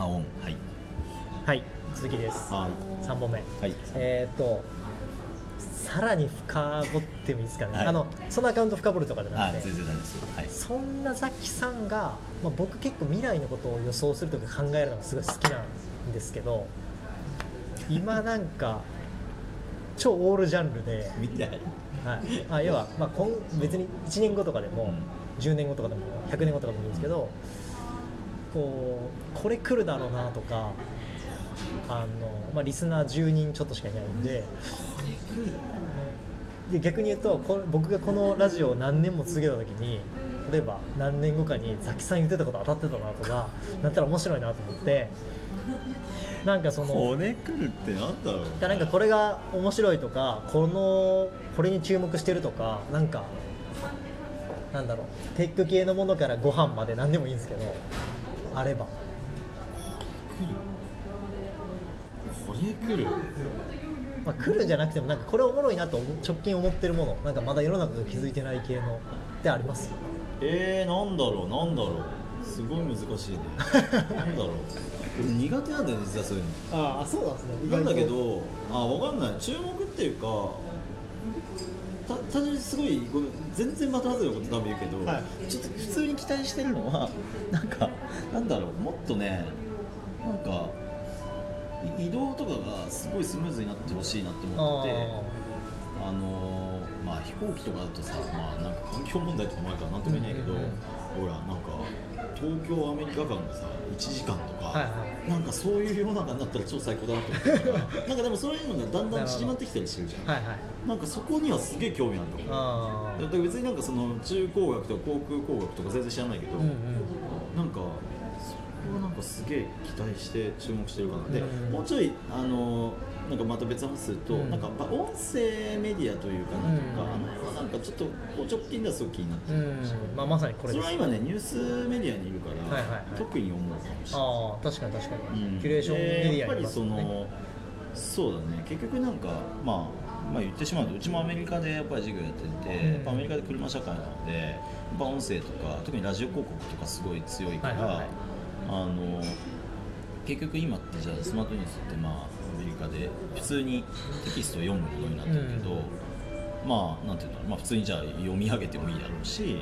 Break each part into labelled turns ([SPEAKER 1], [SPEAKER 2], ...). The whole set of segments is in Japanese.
[SPEAKER 1] あオンはい。
[SPEAKER 2] はい続きです。
[SPEAKER 1] はい
[SPEAKER 2] 3本目。
[SPEAKER 1] はい。
[SPEAKER 2] えっ、とさらに深掘ってもいいですかね、
[SPEAKER 1] はい。
[SPEAKER 2] あのそのアカウント深掘るとかじゃな
[SPEAKER 1] あ
[SPEAKER 2] くて。
[SPEAKER 1] 全然大丈夫です。よはい。
[SPEAKER 2] そんなザキさんが、まあ、僕結構未来のことを予想するとか考えるのがすごい好きなんですけど今なんか超オールジャンルで、はい、あ要は、まあ、今別に1年後とかでも、10年後とかでも100年後とかでもいいんですけどこうこれ来るだろうなとかあの、まあ、リスナー10人ちょっとしかいないんで。で逆に言うとこ僕がこのラジオを何年も続けた時に例えば何年後かにザキさん言ってたこと当たってたなとかなったら面白いなと思ってなんかその
[SPEAKER 1] これ来るってなんだろう
[SPEAKER 2] だなんかこれが面白いとかこのこれに注目してるとかなんかなんだろうテック系のものからご飯まで何でもいいんですけどあれば。
[SPEAKER 1] これ来る？
[SPEAKER 2] まあ、来るんじゃなくてもなんかこれおもろいなと思直近思ってるもの。なんかまだ世の中が気づいてない系の。ってあります？
[SPEAKER 1] えー、なんだろうなんだろう。すごい難しいね。なんだろう。俺苦手なんだよね実はそういうの。
[SPEAKER 2] ああそうなんですね。
[SPEAKER 1] なんだけどあわかんない。注目っていうかた単純にすごいごめん全然また外れのこと多分言うけど、
[SPEAKER 2] はい。
[SPEAKER 1] ちょっと普通に期待してるのは なんかなんだろうもっとねなんかい移動とかがすごいスムーズになってほしいなって思っててあのーまあ飛行機とかだとさまあなんか環境問題とかもあるからなんとも言えないけど、ほらなんか東京アメリカ間がさ1時間とか、
[SPEAKER 2] はいはい。
[SPEAKER 1] なんかそういう世の中になったら超最高だなと思ってるから なんかでもそういうのがだんだん縮まってきたりしてるじゃん。
[SPEAKER 2] はいはい。
[SPEAKER 1] なんかそこにはすげえ興味あるの。
[SPEAKER 2] あ
[SPEAKER 1] だから別になんかその中工学とか航空工学とか全然知らないけど、
[SPEAKER 2] あうんうん。
[SPEAKER 1] なんかはなんかすげえ期待して注目してるかな。で、
[SPEAKER 2] うん。
[SPEAKER 1] もうちょいあのなんかまた別の話すると、
[SPEAKER 2] うん。
[SPEAKER 1] なんか音声メディアというかなんとか、
[SPEAKER 2] うん。
[SPEAKER 1] あの辺はなんかちょっとこう直近ではすごく気になってる、
[SPEAKER 2] うん。まあ、まさにこれ
[SPEAKER 1] それは今ねニュースメディアにいるから、特に思うかもしれない。
[SPEAKER 2] ああ確かに確かに、
[SPEAKER 1] うん。
[SPEAKER 2] キュレーションメディア
[SPEAKER 1] でやっぱりそのそうだね。結局なんかまあまあ言ってしまうとうちもアメリカでやっぱり授業やってて、
[SPEAKER 2] うん。
[SPEAKER 1] やっぱアメリカで車社会なのでやっぱ音声とか特にラジオ広告とかすごい強いから、あの結局今ってじゃあスマートニュースってまあアメリカで普通にテキストを読むものになってるけど、まあなんていうのまあ普通にじゃあ読み上げてもいいだろうし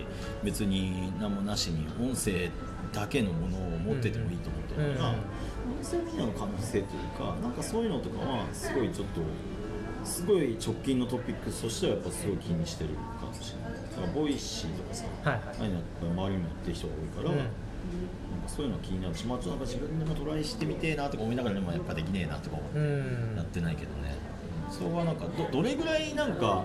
[SPEAKER 1] 別に何もなしに音声だけのものを持っててもいいと思ってるから、
[SPEAKER 2] うん。うん
[SPEAKER 1] 音声メディアの可能性というかなんかそういうのとかはすごいちょっとすごい直近のトピックスとしてはやっぱすごい気にしてるかもしれない。だからボイシーとかさ、
[SPEAKER 2] はいはい。
[SPEAKER 1] 周りにもやってる人が多いから、
[SPEAKER 2] うん
[SPEAKER 1] そういうの気になる。し、まあ、なんか自分でもトライしてみてえなとか思いながらでもやっぱできねえなとか思って
[SPEAKER 2] うん。
[SPEAKER 1] やってないけどね、そこはなんかどどれぐらいなんか、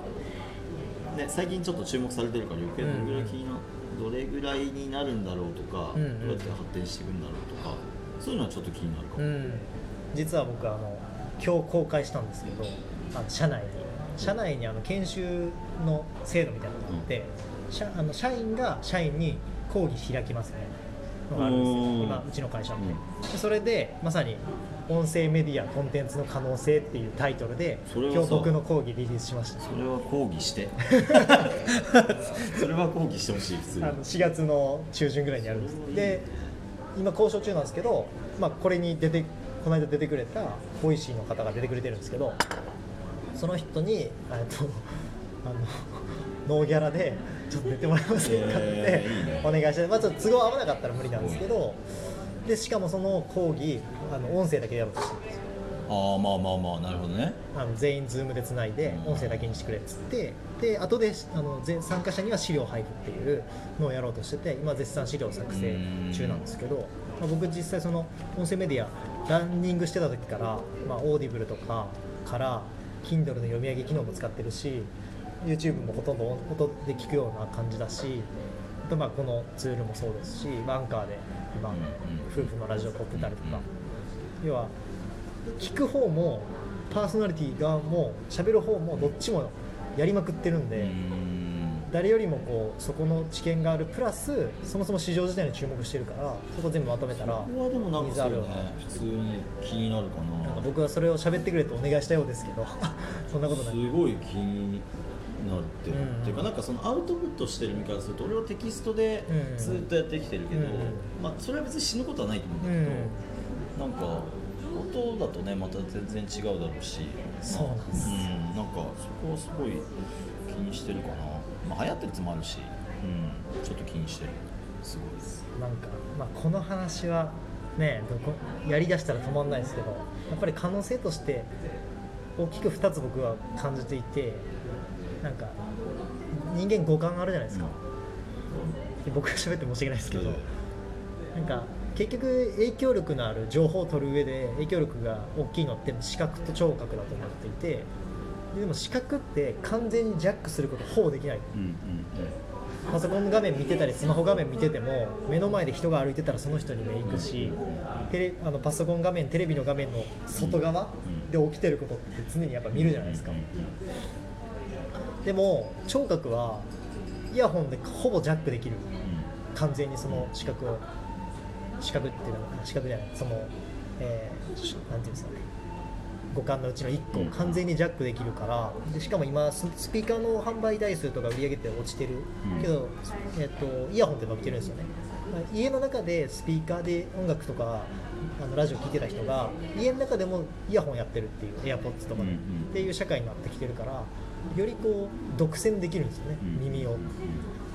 [SPEAKER 1] ね、最近ちょっと注目されてるから余計どれぐらい気にな、どれぐらいになるんだろうとか、
[SPEAKER 2] うんうん。
[SPEAKER 1] どうやって発展していくんだろうとかそういうのはちょっと気になるかも、
[SPEAKER 2] うん、実は僕あの今日公開したんですけどあの社内に。社内にあの研修の制度みたいなのがあって、社あの社員が社員に講義開きますねのがあるんですよ。
[SPEAKER 1] うん。
[SPEAKER 2] 今うちの会社って、でそれでまさに音声メディアコンテンツの可能性っていうタイトルで今日僕の講義リリースしました。
[SPEAKER 1] それは講義して。それは講義してほしい普通に。
[SPEAKER 2] あの4月の中旬ぐらいにやるんです。で今交渉中なんですけど、まあ、これに出てこの間出てくれたボイシーの方が出てくれてるんですけどその人にえっとあのノーギャラでちょっと出てもらえませんかって
[SPEAKER 1] えー
[SPEAKER 2] お願いして、まあ、ちょっと都合合わなかったら無理なんですけどでしかもその講義あの音声だけでやろうとしてるんですよ。
[SPEAKER 1] ああまあまあまあなるほどね。
[SPEAKER 2] あの全員 Zoom でつないで音声だけにしてくれっつってで後であの全参加者には資料配布っていうのをやろうとしてて今絶賛資料作成中なんですけど、まあ、僕実際その音声メディアランニングしてた時から、まあ、オーディブルとかから Kindle の読み上げ機能も使ってるし YouTube もほとんど音で聞くような感じだしあとまあこのツールもそうですしアンカーで今
[SPEAKER 1] うんうん。
[SPEAKER 2] 夫婦のラジオ撮ってたりとか。要は聞く方もパーソナリティ側も喋る方もどっちもやりまくってるんで、
[SPEAKER 1] うーん。
[SPEAKER 2] 誰よりもこうそこの知見があるプラスそもそも市場自体に注目してるからそこ全部まとめたら
[SPEAKER 1] ここはでもなんかね。普通に気になるかな。
[SPEAKER 2] 僕はそれを喋ってくれとお願いしたようですけど。そんなことない。
[SPEAKER 1] すごい気になってっていうかなんかそのアウトプットしてる身からすると俺はテキストで
[SPEAKER 2] うん。
[SPEAKER 1] ずっとやってきてるけど、
[SPEAKER 2] うん。
[SPEAKER 1] まあ、それは別に死ぬことはないと思うん
[SPEAKER 2] うん
[SPEAKER 1] だけど、トだとねまた全然違うだろうし。
[SPEAKER 2] そうなんです。
[SPEAKER 1] まあうん、なんかそこはすごい気にしてるかな、まあ、流行ってるやつもあるし、うん、ちょっと気にしてる。すごいです。
[SPEAKER 2] なんか、まあ、この話はねどこやりだしたら止まんないですけどやっぱり可能性として大きく2つ僕は感じていてなんか人間五感あるじゃないですか、で僕が喋って申し訳ないですけど、なんか結局影響力のある情報を取る上で影響力が大きいのって視覚と聴覚だと思っていてででも視覚って完全にジャックすることほぼできない。
[SPEAKER 1] うんうん
[SPEAKER 2] パソコン画面見てたりスマホ画面見てても目の前で人が歩いてたらその人に目行くしテレあのパソコン画面テレビの画面の外側で起きてることって常にやっぱ見るじゃないですかでも聴覚はイヤホンでほぼジャックできる。完全にその視覚を。視覚っていうのは視覚じゃない。その、えーしなんていうんですかね。五感のうちの1個。
[SPEAKER 1] うん。
[SPEAKER 2] を完全にジャックできるから。でしかも今ススピーカーの販売台数とか売り上げって落ちてる。
[SPEAKER 1] うん。
[SPEAKER 2] けど、えっとイヤホンって伸びてるんですよね、まあ家の中でスピーカーで音楽とかあのラジオ聴いてた人が家の中でもイヤホンやってるっていう AirPods とかで、
[SPEAKER 1] うんうん。
[SPEAKER 2] っていう社会になってきてるからよりこう独占できるんですよね、
[SPEAKER 1] うん。
[SPEAKER 2] 耳を。っ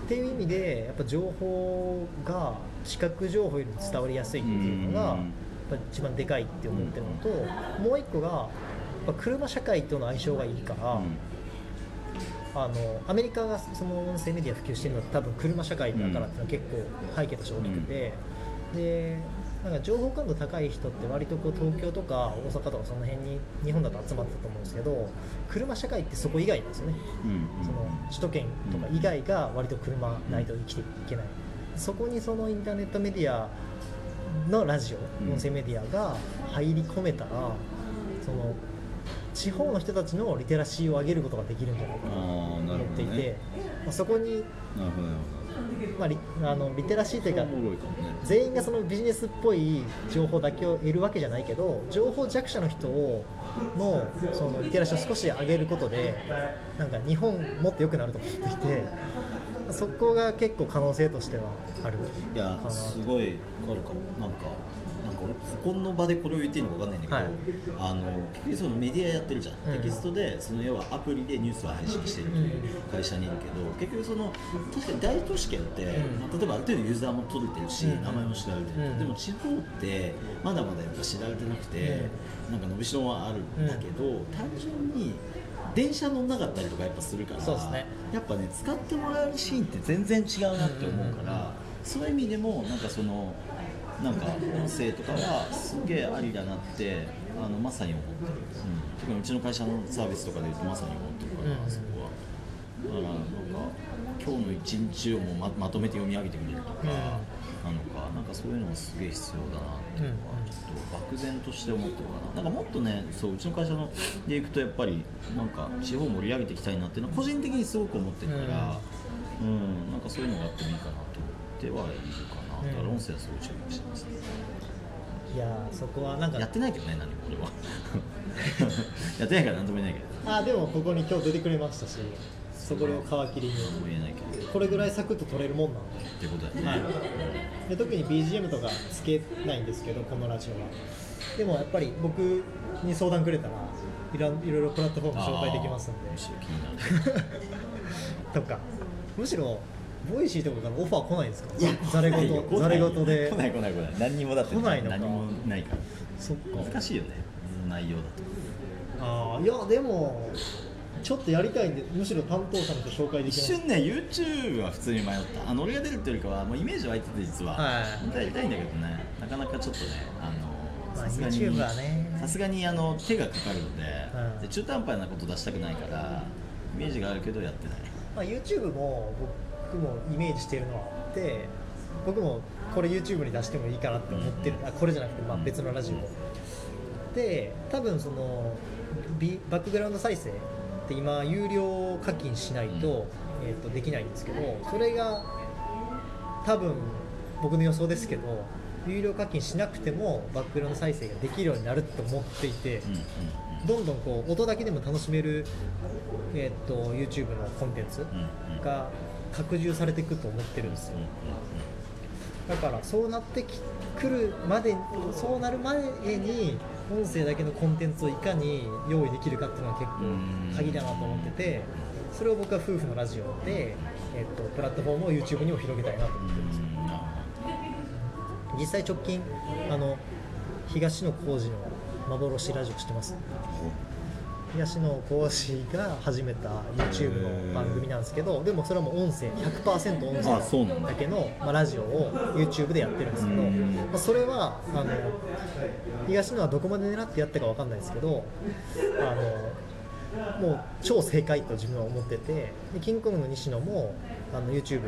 [SPEAKER 2] ていう意味でやっぱ情報が視覚情報よりも伝わりやすいっていうのが、
[SPEAKER 1] うん。
[SPEAKER 2] やっぱ一番でかいって思ってるのと、もう一個がやっぱ車社会との相性がいいから、あのアメリカがその音声メディア普及してるのは多分車社会だからっていうのは結構背景として大きくて、でなんか情報感度高い人って割とこう東京とか大阪とかその辺に日本だと集まってたと思うんですけど車社会ってそこ以外なんですよね。その首都圏とか以外が割と車ないと生きていけない、そこにそのインターネットメディアのラジオ、
[SPEAKER 1] うん
[SPEAKER 2] 音声メディアが入り込めたらその地方の人たちのリテラシーを上げることができるんじゃないかなと思っていて、
[SPEAKER 1] ね
[SPEAKER 2] まあ、そこに、
[SPEAKER 1] なるほどなる
[SPEAKER 2] まあ、リあのリテラシーというか全員がそのビジネスっぽい情報だけを得るわけじゃないけど情報弱者の人をのそのリテラシーを少し上げることでなんか日本もっと良くなると思っていてそこが結構可能性としてはある。
[SPEAKER 1] いやすごいるかも。なんかか俺ここの場でこれを言っていいのかわかんないんだけど、あの結局そのメディアやってるじゃん、
[SPEAKER 2] うん。
[SPEAKER 1] テキストでその要はアプリでニュースを配信してるという会社にいるけど、結局その確かに大都市圏って、
[SPEAKER 2] ん。
[SPEAKER 1] まあ例えばある程度ユーザーも取れてるし、
[SPEAKER 2] うん
[SPEAKER 1] 名前も知られてる、
[SPEAKER 2] うん。
[SPEAKER 1] でも地方ってまだまだやっぱ知られてなくて、なんか伸びしろはあるんだけど、単純に電車乗んなかったりとかやっぱするから
[SPEAKER 2] そうですね。
[SPEAKER 1] やっぱね使ってもらえるシーンって全然違うなって思うから、そういう意味でもなんかそのなんか音声とかはすげえありだなってあのまさに思ってる、うん、特にうちの会社のサービスとかで言うとまさに思ってるから、
[SPEAKER 2] うん
[SPEAKER 1] そこはだからなんか今日の一日をもままとめて読み上げてくれるとか、なのかなんかそういうのがすげえ必要だなっていうのは。ちょっと漠然として思ってるかななんかもっとねそううちの会社のでいくとやっぱりなんか地方盛り上げていきたいなっていうのは個人的にすごく思ってるから、うんなんかそういうのがあってもいいかなと。思ってはいるかな、だから注目してます、
[SPEAKER 2] いやーそこはなんか
[SPEAKER 1] やってないけどね何も俺は。やってないから何とも言えないけど。
[SPEAKER 2] あでもここに今日出てくれましたしそこを皮切りに。
[SPEAKER 1] 何とも言えないけど。
[SPEAKER 2] これぐらいサクッと取れるもんなの
[SPEAKER 1] ってことだよね、
[SPEAKER 2] はい、で特に BGM とかつけないんですけどこのラジオは。でもやっぱり僕に相談くれたらいろいろプラットフォーム紹介できますんで。
[SPEAKER 1] むしろ気になる。
[SPEAKER 2] とか。むしろボイシーとかからオファー来ないんですか？
[SPEAKER 1] いや
[SPEAKER 2] ざれ
[SPEAKER 1] 来ないよ。
[SPEAKER 2] 言ざれ言で。
[SPEAKER 1] 来ない来ない来ない。何にもだって
[SPEAKER 2] 来ないのか。
[SPEAKER 1] 何もないから。
[SPEAKER 2] そっか。
[SPEAKER 1] 難しいよね。内容だと。
[SPEAKER 2] あーいやでもちょっとやりたいんでむしろ担当者の人紹介でき
[SPEAKER 1] 一瞬ね YouTube は普通に迷った。あの俺が出るっていうよりかはもうイメージ湧いてて実は、
[SPEAKER 2] はい。
[SPEAKER 1] やりたいんだけどね。なかなかちょっとねあの
[SPEAKER 2] まあ
[SPEAKER 1] さすがにさすがにあの手がかかるので,、
[SPEAKER 2] うん。
[SPEAKER 1] で中途半端なこと出したくないからイメージがあるけどやってない。
[SPEAKER 2] まあ、YouTube も僕もイメージしてるのはあって僕もこれ YouTube に出してもいいかなって思ってる、あこれじゃなくて、まあ、別のラジオ。で多分そのビバックグラウンド再生って今有料課金しないと,、えー、とできないんですけどそれが多分僕の予想ですけど有料課金しなくてもバックグラウンド再生ができるようになると思っていて、どんどんこう音だけでも楽しめる、えー、と YouTube のコンテンツが拡充されていくと思ってるんですよ。
[SPEAKER 1] うんうん
[SPEAKER 2] だからそうなってきくるまでそうなる前に音声だけのコンテンツをいかに用意できるかっていうのは結構鍵だなと思っててそれを僕は夫婦のラジオで、えっと、プラットフォームを YouTube にも広げたいなと思ってるんです。よ実際直近あの東野幸治の幻ラジオ知ってます？東野幸治が始めた YouTube の番組なんですけどでもそれはもう音声100%音声だ。けの、まあ、ラジオを YouTube でやってるんですけど、
[SPEAKER 1] うん。
[SPEAKER 2] まあ、それはあの東野はどこまで狙ってやったかわかんないですけどあのもう超正解と自分は思っててでキングコングの西野もあの YouTube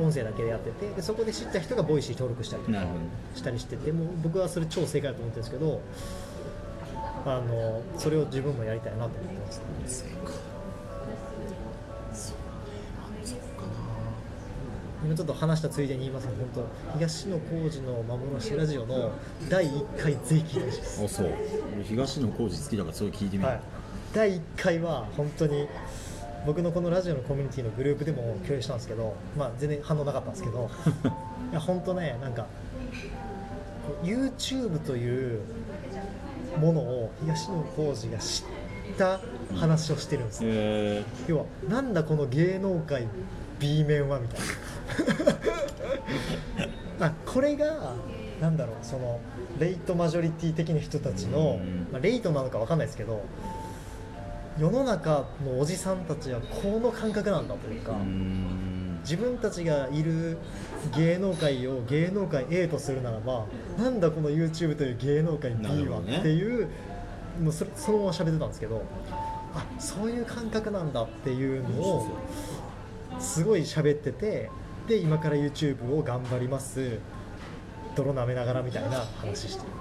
[SPEAKER 2] 音声だけでやっててでそこで知った人がボイシー登録したりとかしたりしててもう僕はそれ超正解だと思ってるんですけどあのそれを自分もやりたいなと思ってます、
[SPEAKER 1] ね。
[SPEAKER 2] 今ちょっと話したついでに言いますけど本当東野幸治の幻ラジオの第1回ぜひ聞いてほしいです。
[SPEAKER 1] なあそう。俺東野幸治好きだからそれ聞いてみる、
[SPEAKER 2] はい、第1回は本当に僕のこのラジオのコミュニティのグループでも共有したんですけど、まあ、全然反応なかったんですけど。いや本当ねなんか YouTube というものを東野幸治が知った話をしてるんです。よ、
[SPEAKER 1] え
[SPEAKER 2] 要はなんだこの芸能界 B 面はみたいな。あこれがなんだろうそのレイトマジョリティ的な人たちの
[SPEAKER 1] うん、
[SPEAKER 2] まあ、レイトなのかわかんないですけど世の中のおじさんたちはこの感覚なんだというか、
[SPEAKER 1] ー、う
[SPEAKER 2] 自分たちがいる芸能界を芸能界 A とするならばなんだこの YouTube という芸能界 B はっていうもうそれそのまま喋ってたんですけどあそういう感覚なんだっていうのをすごい喋っててで今から YouTube を頑張ります。泥舐めながらみたいな話してる